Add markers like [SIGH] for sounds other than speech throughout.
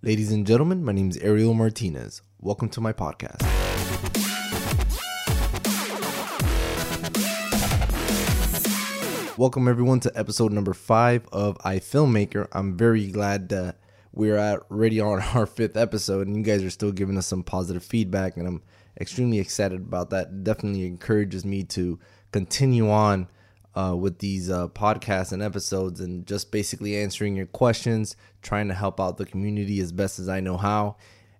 Ladies and gentlemen, my name is Ariel Martinez. Welcome to my podcast. Welcome everyone to episode number five of I Filmmaker. I'm very glad that we're already on our fifth episode and you guys are still giving us some positive feedback and I'm extremely excited about that. It definitely encourages me to continue on uh, with these uh, podcasts and episodes and just basically answering your questions, trying to help out the community as best as I know how.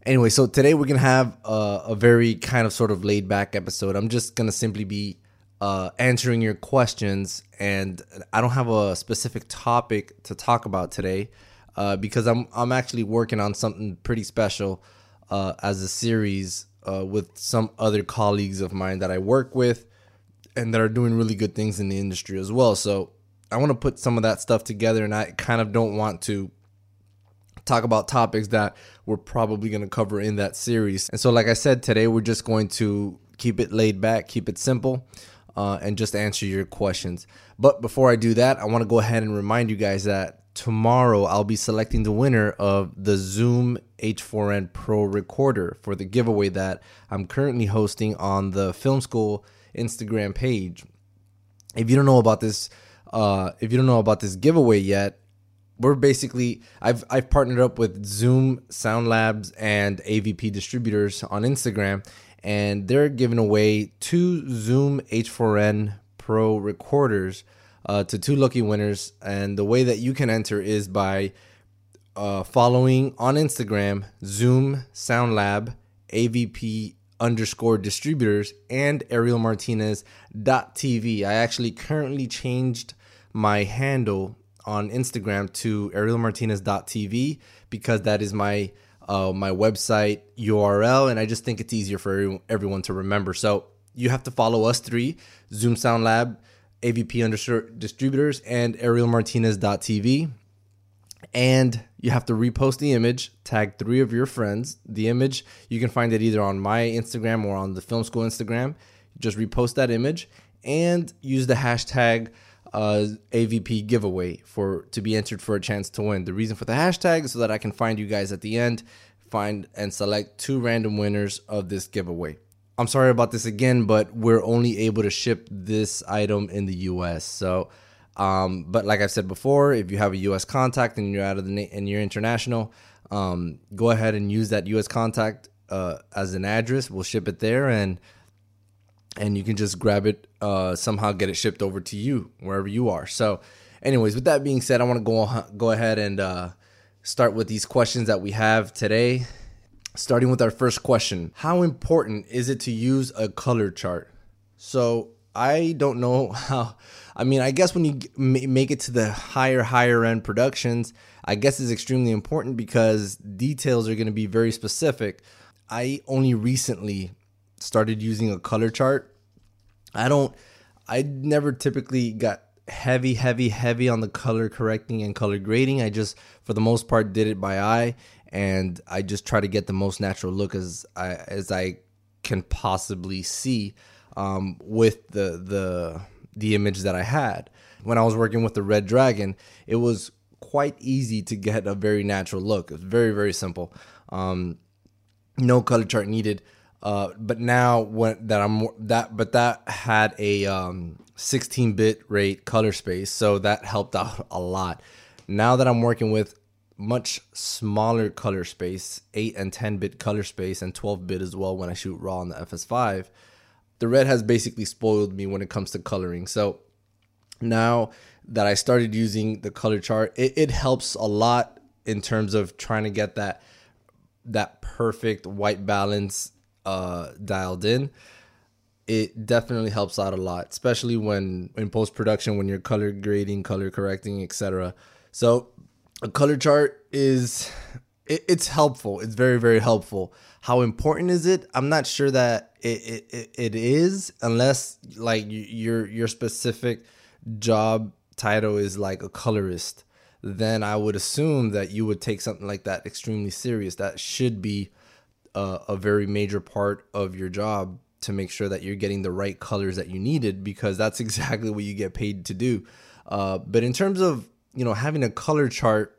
Anyway, so today we're gonna have a, a very kind of sort of laid back episode. I'm just gonna simply be uh, answering your questions, and I don't have a specific topic to talk about today uh, because I'm I'm actually working on something pretty special uh, as a series uh, with some other colleagues of mine that I work with and that are doing really good things in the industry as well. So I want to put some of that stuff together, and I kind of don't want to talk about topics that we're probably going to cover in that series. And so, like I said, today we're just going to keep it laid back, keep it simple uh, and just answer your questions. But before I do that, I want to go ahead and remind you guys that tomorrow I'll be selecting the winner of the Zoom H4n Pro recorder for the giveaway that I'm currently hosting on the Film School Instagram page. If you don't know about this, uh, if you don't know about this giveaway yet, we're basically I've I've partnered up with Zoom Sound Labs and AVP distributors on Instagram and they're giving away two Zoom H4n Pro recorders uh, to two lucky winners. And the way that you can enter is by uh, following on Instagram Zoom Sound Lab AVP underscore distributors and Ariel Martinez dot TV. I actually currently changed my handle on Instagram to Ariel Martinez dot TV because that is my uh, my website URL, and I just think it's easier for everyone to remember. So you have to follow us three Zoom Sound Lab, AVP underscore distributors, and ArielMartinez.tv. And you have to repost the image, tag three of your friends. The image, you can find it either on my Instagram or on the Film School Instagram. Just repost that image and use the hashtag uh, AVP giveaway for to be entered for a chance to win. The reason for the hashtag is so that I can find you guys at the end, find and select two random winners of this giveaway. I'm sorry about this again, but we're only able to ship this item in the US. So, um, but like I've said before, if you have a US contact and you're out of the and you're international, um, go ahead and use that US contact uh, as an address. We'll ship it there and and you can just grab it uh, somehow get it shipped over to you wherever you are. So anyways with that being said i want to go go ahead and uh, start with these questions that we have today. Starting with our first question how important is it to use a color chart? So i don't know [LAUGHS] how i mean i guess when you make it to the higher higher end productions i guess it's extremely important because details are going to be very specific i only recently started using a color chart. I don't I never typically got heavy heavy heavy on the color correcting and color grading. I just for the most part did it by eye and I just try to get the most natural look as I as I can possibly see um, with the the the image that I had. When I was working with the Red Dragon, it was quite easy to get a very natural look. It was very very simple. Um, no color chart needed. Uh, but now when that I'm that but that had a um, 16 bit rate color space, so that helped out a lot. Now that I'm working with much smaller color space, 8 and 10 bit color space, and 12 bit as well when I shoot raw on the FS5, the red has basically spoiled me when it comes to coloring. So now that I started using the color chart, it, it helps a lot in terms of trying to get that that perfect white balance uh, dialed in, it definitely helps out a lot, especially when in post production when you're color grading, color correcting, etc. So a color chart is it, it's helpful. It's very very helpful. How important is it? I'm not sure that it it, it is unless like your your specific job title is like a colorist. Then I would assume that you would take something like that extremely serious. That should be a, a very major part of your job to make sure that you're getting the right colors that you needed because that's [LAUGHS] exactly what you get paid to do. Uh, but in terms of you know having a color chart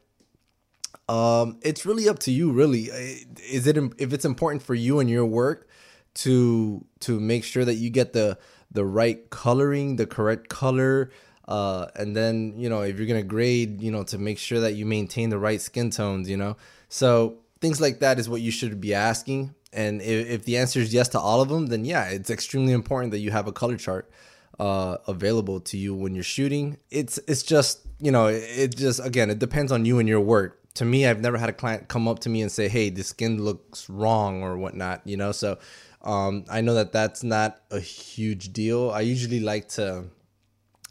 um, it's really up to you. Really, is it if it's important for you and your work to to make sure that you get the the right coloring, the correct color, uh, and then you know if you're gonna grade, you know to make sure that you maintain the right skin tones. You know, so things like that is what you should be asking. And if, if the answer is yes to all of them, then yeah, it's extremely important that you have a color chart uh, available to you when you're shooting. It's it's just you know it, it just again it depends on you and your work to me, I've never had a client come up to me and say, "Hey, the skin looks wrong" or whatnot. You know, so um, I know that that's not a huge deal. I usually like to,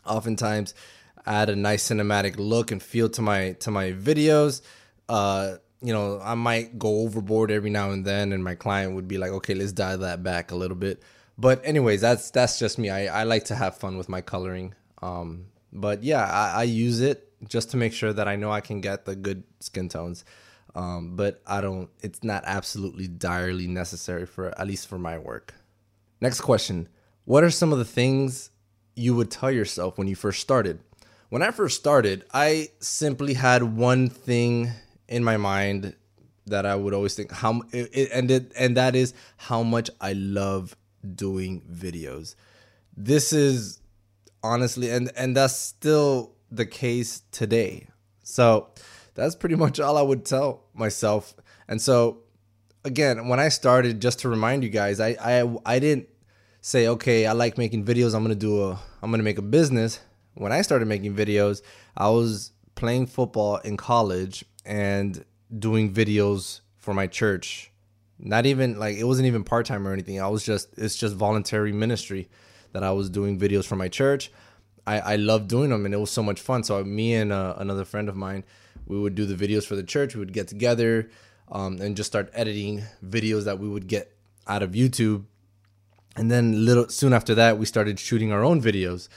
oftentimes, add a nice cinematic look and feel to my to my videos. Uh, you know, I might go overboard every now and then, and my client would be like, "Okay, let's dial that back a little bit." But anyways, that's that's just me. I, I like to have fun with my coloring. Um, but yeah, I, I use it just to make sure that I know I can get the good skin tones. Um, but I don't, it's not absolutely direly necessary for, at least for my work. Next question What are some of the things you would tell yourself when you first started? When I first started, I simply had one thing in my mind that I would always think how it, and and that is how much I love doing videos. This is honestly and and that's still the case today. So that's pretty [LAUGHS] much all I would tell myself. And so again, when I started, just to remind you guys, I I I didn't say, okay, I like making videos. I'm gonna do a I'm gonna make a business. When I started making videos, I was playing football in college and doing videos for my church. Not even like it wasn't even part time or anything. I was just it's just voluntary ministry that I was doing videos for my church. I, I love doing them and it was so much fun. So me and uh, another friend of mine, we would do the videos for the church. We would get together um, and just start editing videos that we would get out of YouTube. And then little soon after that, we started shooting our own videos,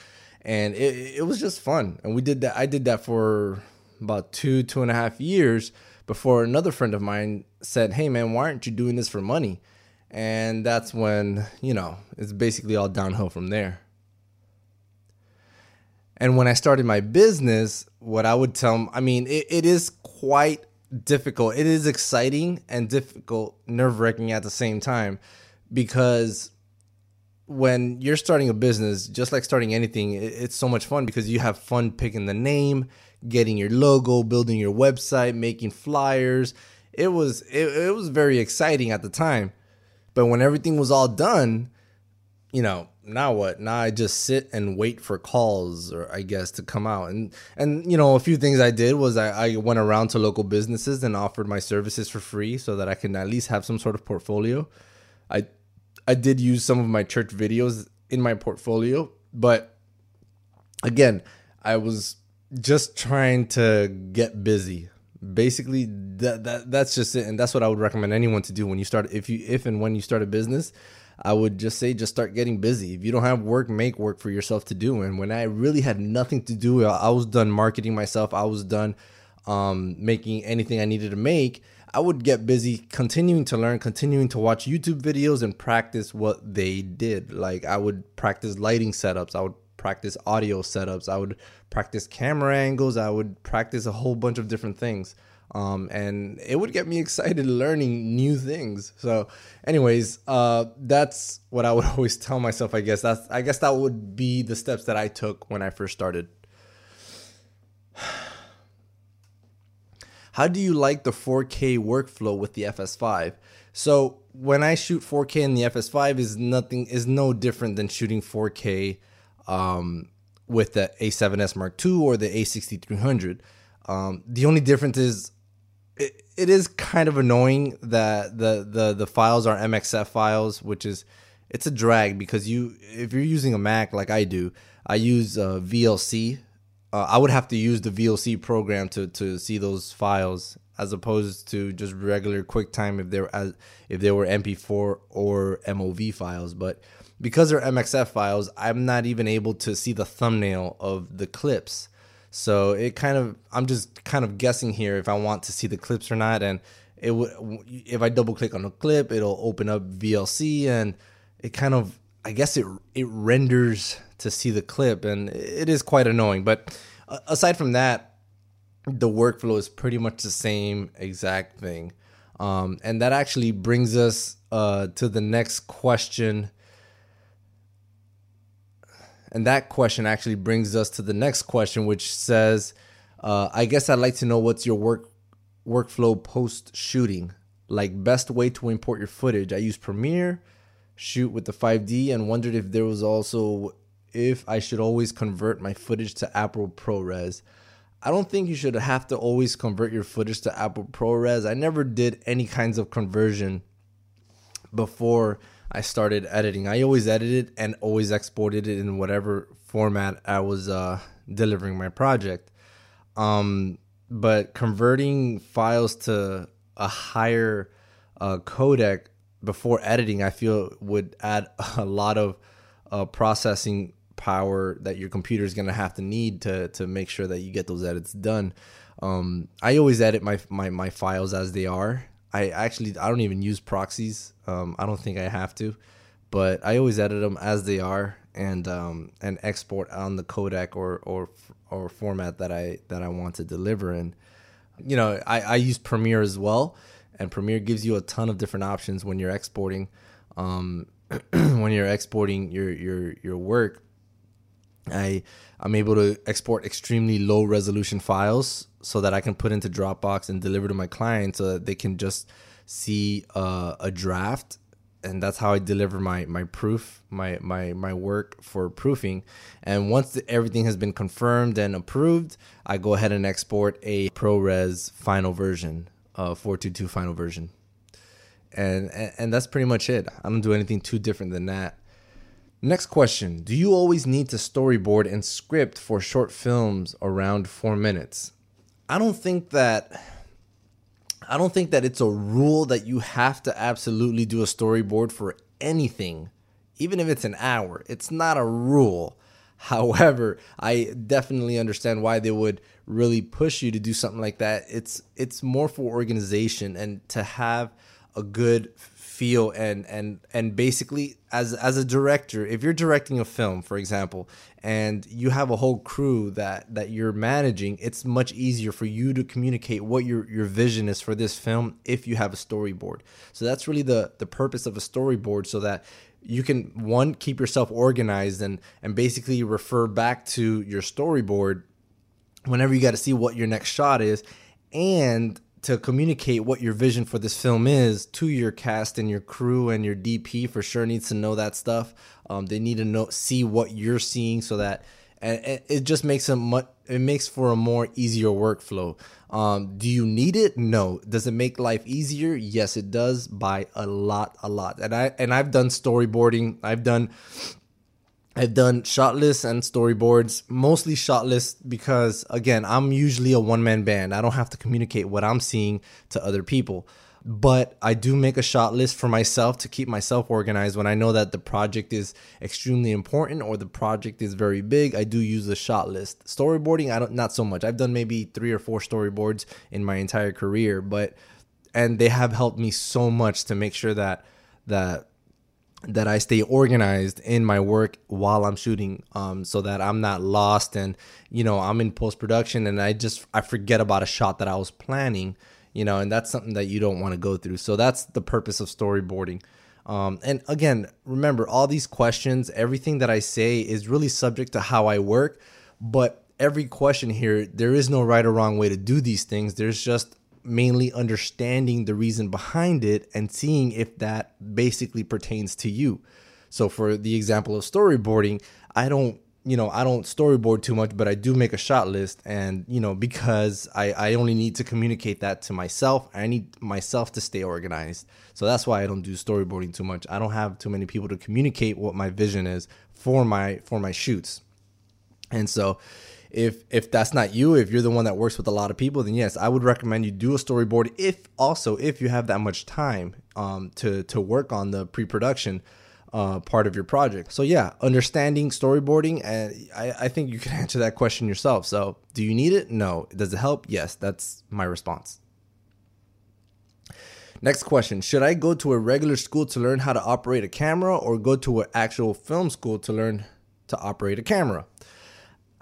and it, it was just fun. And we did that. I did that for about two two and a half years before another friend of mine said, "Hey man, why aren't you doing this for money?" And that's when you know it's basically all downhill from there. And when I started my business, what I would tell them, I mean, it, it is quite difficult. It is exciting and difficult, nerve wracking at the same time because when you're starting a business, just like starting anything, it's so much fun because you have fun picking the name, getting your logo, building your website, making flyers. It was it, it was very exciting at the time. But when everything was all done, you know, now what? Now I just sit and wait for calls or I guess to come out. And and you know, a few things I did was I, I went around to local businesses and offered my services for free so that I can at least have some sort of portfolio. I I did use some of my church videos in my portfolio, but again, I was just trying to get busy. Basically, that, that that's just it, and that's what I would recommend anyone to do when you start. If you if and when you start a business, I would just say just start getting busy. If you don't have work, make work for yourself to do. And when I really had nothing to do, I was done marketing myself. I was done um, making anything I needed to make. I would get busy continuing to learn, continuing to watch YouTube videos and practice what they did. Like I would practice lighting setups, I would practice audio setups, I would practice camera angles, I would practice a whole bunch of different things. Um, and it would get me excited learning new things. So, anyways, uh, that's what I would [LAUGHS] always tell myself. I guess that's I guess that would be the steps that I took when I first started. How do you like the 4K workflow with the FS5? So when I shoot 4K in the FS5 is nothing is no different than shooting 4K um, with the A7S Mark II or the A6300. Um, the only difference is it, it is kind of annoying that the, the the files are MXF files, which is it's a drag because you if you're using a Mac like I do, I use uh, VLC. Uh, I would have to use the VLC program to to see those files. as opposed to just regular QuickTime if they're as if they were MP4 or MOV files. But because they're MXF files, I'm not even able to see the thumbnail of the clips. So it kind of I'm just kind of guessing here if I want to see the clips or not. And it would if I double click on a clip, it'll open up VLC and it kind of I guess it it renders to see the clip and it is quite annoying. But aside from that, the workflow is pretty much the same exact thing. Um, and that actually brings us uh, to the next question and that question actually brings us to the next question, which says, uh, I guess I'd like to know what's your work workflow post shooting. Like best way to import your footage. I use Premiere, shoot with the 5D, and wondered if there was also if I should always convert my footage to Apple ProRes. I don't think you should have to always convert your footage to Apple ProRes. I never did any kinds of conversion before I started editing. I always edited and always exported it in whatever format I was uh, delivering my project. Um, but converting files to a higher uh, codec before editing, I feel would add [LAUGHS] a lot of uh, processing power that your computer is going to have to need to to make sure that you get those edits done. Um, I always edit my, my my files as they are, I actually I don't even use proxies. Um, I don't think I have to, but I always edit them as they are and um, and export on the codec or or or format that I that I want to deliver in. You know, I, I use Premiere as well, and Premiere gives you a ton of different options when you're exporting. Um, [CLEARS THROAT] when you're exporting your your your work, I I'm able to export extremely low resolution files so that I can put into Dropbox and deliver to my clients so that they can just see uh, a draft and that's how I deliver my my proof, my my my work for proofing. And once the, everything has been confirmed and approved, I go ahead and export a ProRes final version, uh, 422 final version, and, and and that's pretty much it. I don't do anything too different than that. Next question: Do you always need to storyboard and script for short films around four minutes? I don't think that I don't think that it's a rule that you have to absolutely do a storyboard for anything, even if it's an hour. It's not a rule. [LAUGHS] However, I definitely understand why they would really push you to do something like that. It's it's more for organization and to have a good feel and and and basically as as a director if you're directing a film for example and you have a whole crew that that you're managing it's much easier for you to communicate what your your vision is for this film if you have a storyboard. So that's really the the purpose of a storyboard so that you can one keep yourself organized and and basically refer back to your storyboard whenever you got to see what your next shot is. And to communicate what your vision for this film is to your cast and your crew and your DP for sure needs to know that stuff. Um, they need to know see what you're seeing so that and it just makes a much it makes for a more easier workflow. Um, do you need it? No. Does it make life easier? Yes, it does by a lot, a lot. And I and I've done storyboarding. I've done I've done shot lists and storyboards, mostly shot lists because again, I'm usually a one man band. I don't have to communicate what I'm seeing to other people. But I do make a shot list for myself to keep myself organized when I know that the project is extremely important or the project is very big. I do use the shot list. Storyboarding, I don't not so much. I've done maybe 3 or 4 storyboards in my entire career, but and they have helped me so much to make sure that that that I stay organized in my work while I'm shooting um, so that I'm not lost and you know I'm in post production and I just I forget about a shot that I was planning you know and that's something that you don't want to go through. So that's the purpose of storyboarding. Um, and again remember all these questions everything that I say is really subject to how I work but every question here there is no right or wrong way to do these things. There's just mainly understanding the reason behind it and seeing if that basically pertains to you. So for the example of storyboarding, I don't you know i don't storyboard too much but i do make a shot list and you know because i i only need to communicate that to myself i need myself to stay organized. So that's why i don't do storyboarding too much. I don't have too many people to communicate what my vision is for my for my shoots. And so if if that's not you, if you're the one that works with a lot of people, then yes, I would recommend you do a storyboard. If also if you have that much time um, to to work on the pre-production uh, part of your project. So yeah, understanding storyboarding, and I, I think you can [LAUGHS] answer that question yourself. So do you need it? No. Does it help? Yes. That's my response. Next question Should I go to a regular school to learn how to operate a camera or go to an actual film school to learn to operate a camera?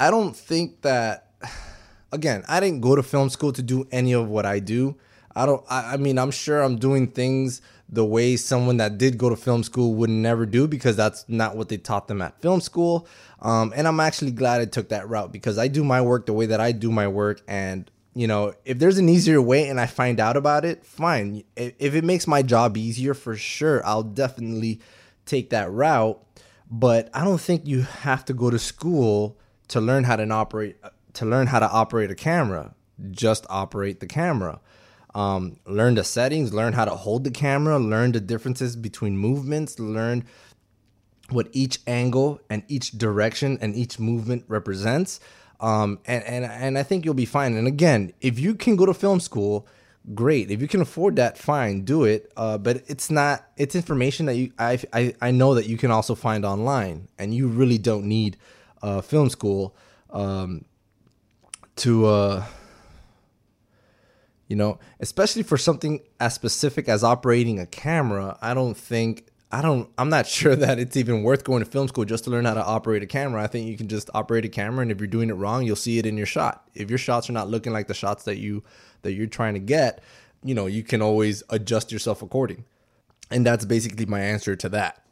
I don't think that, [SIGHS] again, I didn't go to film school to do any of what I do. I don't, I, I mean, I'm sure I'm doing things the way someone that did go to film school would never do because that's not what they taught them at film school. Um, and I'm actually glad I took that route because I do my work the way that I do my work. And you know, if there's an easier way and I find out about it, fine. If it makes my job easier, for sure, I'll definitely take that route. But I don't think you have to go to school to learn how to operate to learn how to operate a camera. Just operate the camera. Um, learn the settings, learn how to hold the camera, learn the differences between movements, learn what each angle and each direction and each movement represents. Um, and, and, and I think you'll be fine. And again, if you can go to film school, great. If you can afford that, fine, do it. Uh, but it's not, it's information that you, I, I, I know that you can also find online and you really don't need uh, film school um, to, uh, you know, especially for something as specific as operating a camera. I don't think I don't I'm not [LAUGHS] sure that it's even worth going to film school just to learn how to operate a camera. I think you can just operate a camera and if you're doing it wrong, you'll see it in your shot. If your shots are not looking like the shots that you that you're trying to get, you know, you can always adjust yourself according. And that's basically my answer to that.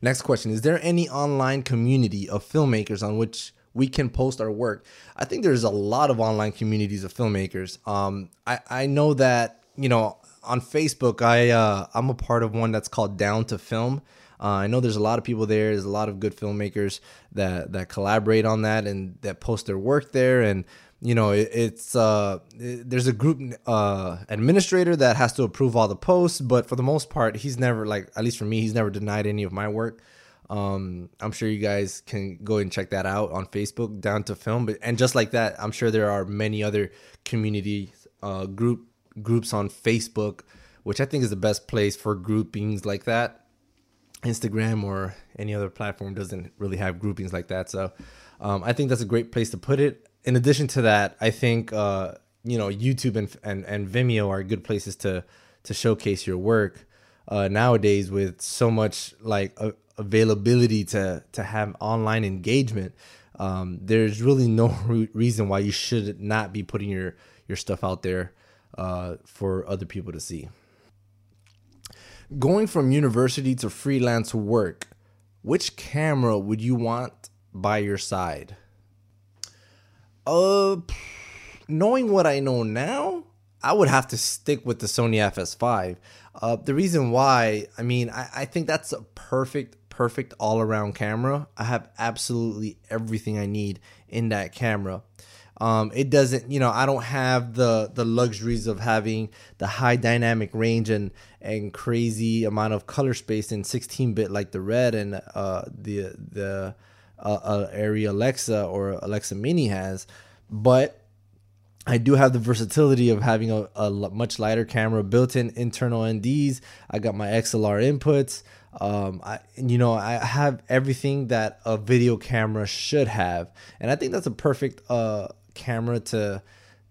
Next question, is there any online community of filmmakers on which we can post our work? I think there's a lot of online communities of filmmakers. Um I I know that, you know, on Facebook, I uh, I'm a part of one that's called Down to Film. Uh, I know there's a lot of people there. There's a lot of good filmmakers that that collaborate on that and that post their work there. And you know, it, it's uh, it, there's a group uh, administrator that has to approve all the posts, but for the most part, he's never like at least for me, he's never denied any of my work. Um, I'm sure you guys can go and check that out on Facebook, Down to Film. But and just like that, I'm sure there are many other community uh, group groups on Facebook, which I think is the best place for groupings like that. Instagram or any other platform doesn't really have groupings like that. So um, I think that's a great place to put it. In addition to that, I think uh, you know YouTube and, and and Vimeo are good places to to showcase your work uh, nowadays with so much like uh, availability to to have online engagement. Um, there's really no [LAUGHS] re- reason why you should not be putting your your stuff out there uh, for other people to see. Going from university to freelance work, which camera would you want by your side? Uh, knowing what I know now, I would have to stick with the Sony FS5. Uh, the reason why, I mean, I, I think that's a perfect, perfect all around camera. I have absolutely everything I need in that camera. Um, it doesn't, you know, I don't have the the luxuries of having the high dynamic range and and crazy amount of color space in 16 bit like the red and uh, the the uh, Arri Alexa or Alexa Mini has, but I do have the versatility of having a, a much lighter camera, built-in internal NDs. I got my XLR inputs. Um, I you know I have everything that a video camera should have, and I think that's a perfect uh camera to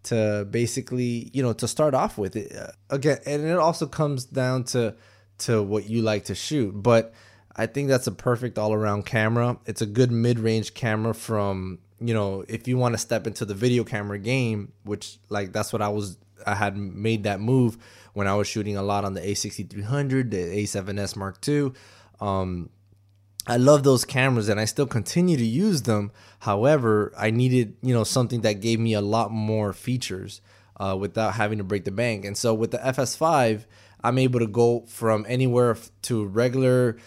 to basically you know to start off with it uh, again and it also comes down to to what you like to shoot but i think that's a perfect all-around camera it's a good mid-range camera from you know if you want to step into the video camera game which like that's what i was i had made that move when i was shooting a lot on the a6300 the a7s mark ii um I love those cameras and I still continue to use them. However, I needed, you know, something that gave me a lot more features uh, without having to break the bank. And so with the FS5, I'm able to go from anywhere to regular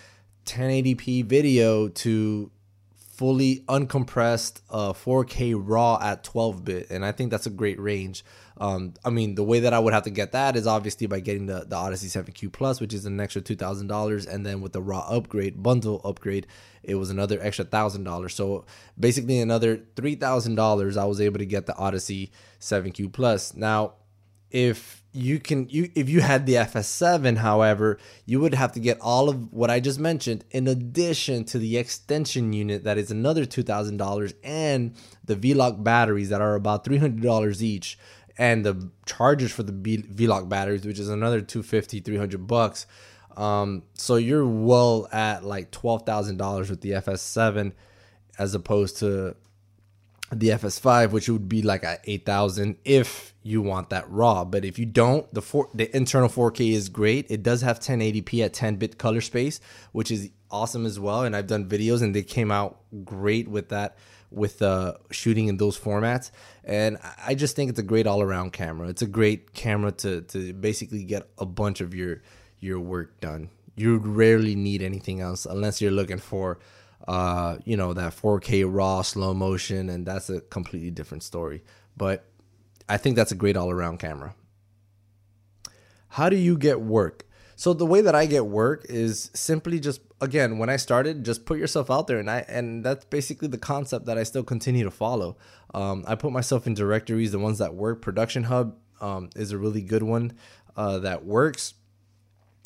1080p video to fully uncompressed uh, 4K RAW at 12 bit. And I think that's a great range Um, I mean, the way that I would have to get that is obviously by getting the, the Odyssey 7Q Plus, which is an extra $2,000. And then with the raw upgrade, bundle upgrade, it was another extra $1,000. So basically, another $3,000, I was able to get the Odyssey 7Q Plus. Now, if you can you if you had the FS7 however you would have to get all of what I just mentioned in addition to the extension unit that is another $2000 and the V-Lock batteries that are about $300 each and the chargers for the V-Lock batteries which is another 250 300 bucks. Um, so you're well at like $12,000 with the FS7 as opposed to the FS5, which would be like at 8000 if you want that raw. But if you don't, the four, the internal 4K is great. It does have 1080p at 10 bit color space, which is awesome as well. And I've done videos and they came out great with that, with uh, shooting in those formats. And I just think it's a great all around camera. It's a great camera to to basically get a bunch of your your work done. You rarely need anything else unless you're looking for uh, you know, that 4K raw slow motion, and that's a completely different story. But I think that's a great all around camera. How do you get work? So the way that I get work is simply just again when I started, just put yourself out there, and I and that's basically the concept that I still continue to follow. Um, I put myself in directories, the ones that work. Production Hub um, is a really good one uh, that works.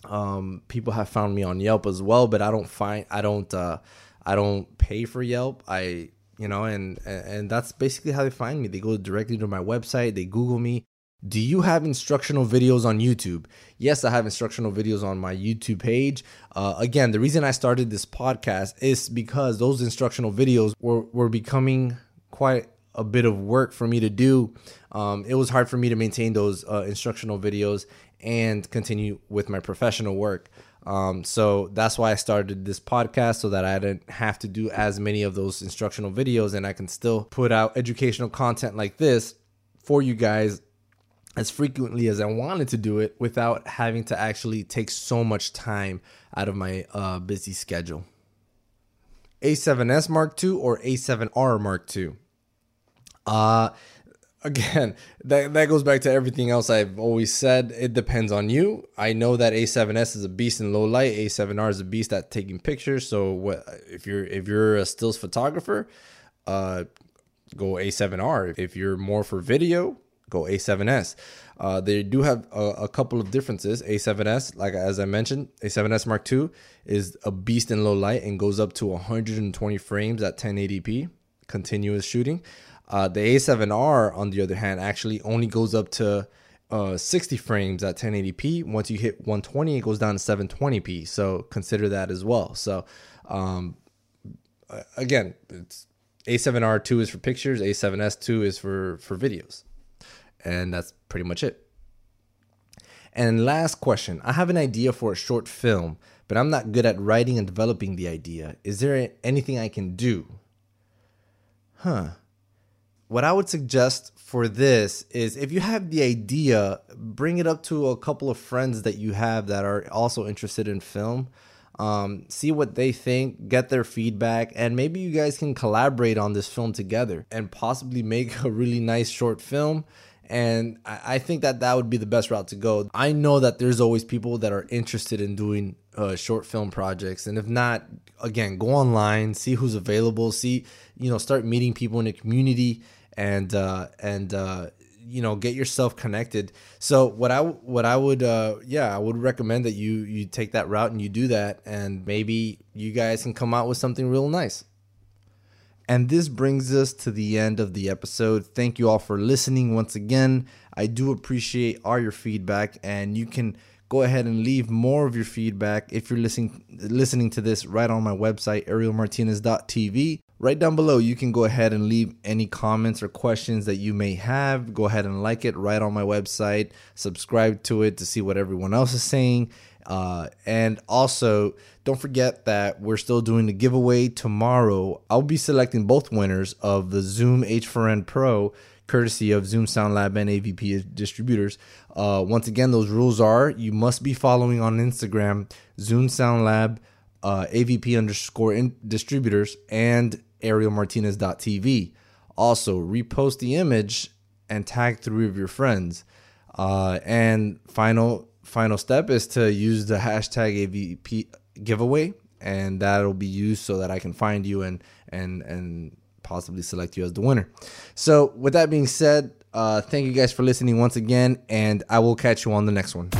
Um, people have found me on Yelp as well, but I don't find I don't uh, I don't pay for Yelp. I you know, and and that's basically how they find me. They go directly to my website. They Google me. Do you have instructional videos on YouTube? Yes, I have instructional videos on my YouTube page. Uh, again, the reason I started this podcast is because those instructional videos were, were becoming quite a bit of work for me to do. Um, it was hard for me to maintain those uh, instructional videos and continue with my professional work. Um, so that's why I started this podcast so that I didn't have to do as many of those instructional videos and I can still put out educational content like this for you guys as frequently as I wanted to do it without having to actually take so much time out of my uh, busy schedule. A7S Mark II or A7R Mark II? Uh, again, that that goes back to everything else I've always said. It depends on you. I know that A7S is a beast in low light. A7R is a beast at taking pictures. So what if you're if you're a stills photographer, uh, go A7R. If you're more for video, go A7S. Uh, they do have a, a, couple of differences. A7S, like as I mentioned, A7S Mark II is a beast in low light and goes up to 120 frames at 1080p continuous shooting. Uh, the A7R, on the other hand, actually only goes up to uh, 60 frames at 1080p. Once you hit 120, it goes down to 720p. So consider that as well. So um, again, it's A7R2 is for pictures, A7S2 is for for videos, and that's pretty much it. And last question: I have an idea for a short film, but I'm not good at writing and developing the idea. Is there anything I can do? Huh what I would suggest for this is if you have the idea, bring it up to a couple of friends that you have that are also interested in film. Um, see what they think, get their feedback, and maybe you guys can collaborate on this film together and possibly make [LAUGHS] a really nice short film. And I think that that would be the best route to go. I know that there's always people that are interested in doing uh, short film projects, and if not, again, go online, see who's available, see you know, start meeting people in the community and uh, and uh, you know get yourself connected. So what I what I would uh, yeah I would recommend that you you take that route and you do that, and maybe you guys can come out with something real nice. And this brings us to the end of the episode. Thank you all for listening once again. I do appreciate all your feedback, and you can go ahead and leave more of your feedback if you're listening listening to this right on my website arielmartinez.tv right down below you can go ahead and leave any comments or questions that you may have. Go ahead and like it right on my website. Subscribe to it to see what everyone else is saying. Uh, and also don't forget that we're still doing the giveaway tomorrow. I'll be selecting both winners of the zoom h4n pro courtesy of zoom sound lab and avp distributors. Uh, once again those rules are you must be following on instagram zoom sound lab uh, avp underscore in- distributors and arielmartinez.tv. Also, repost the image and tag three of your friends. Uh, and final final step is to use the hashtag AVP giveaway, and that'll be used so that I can find you and and and possibly select you as the winner. So with that being said, uh, thank you guys for listening once again, and I will catch you on the next one.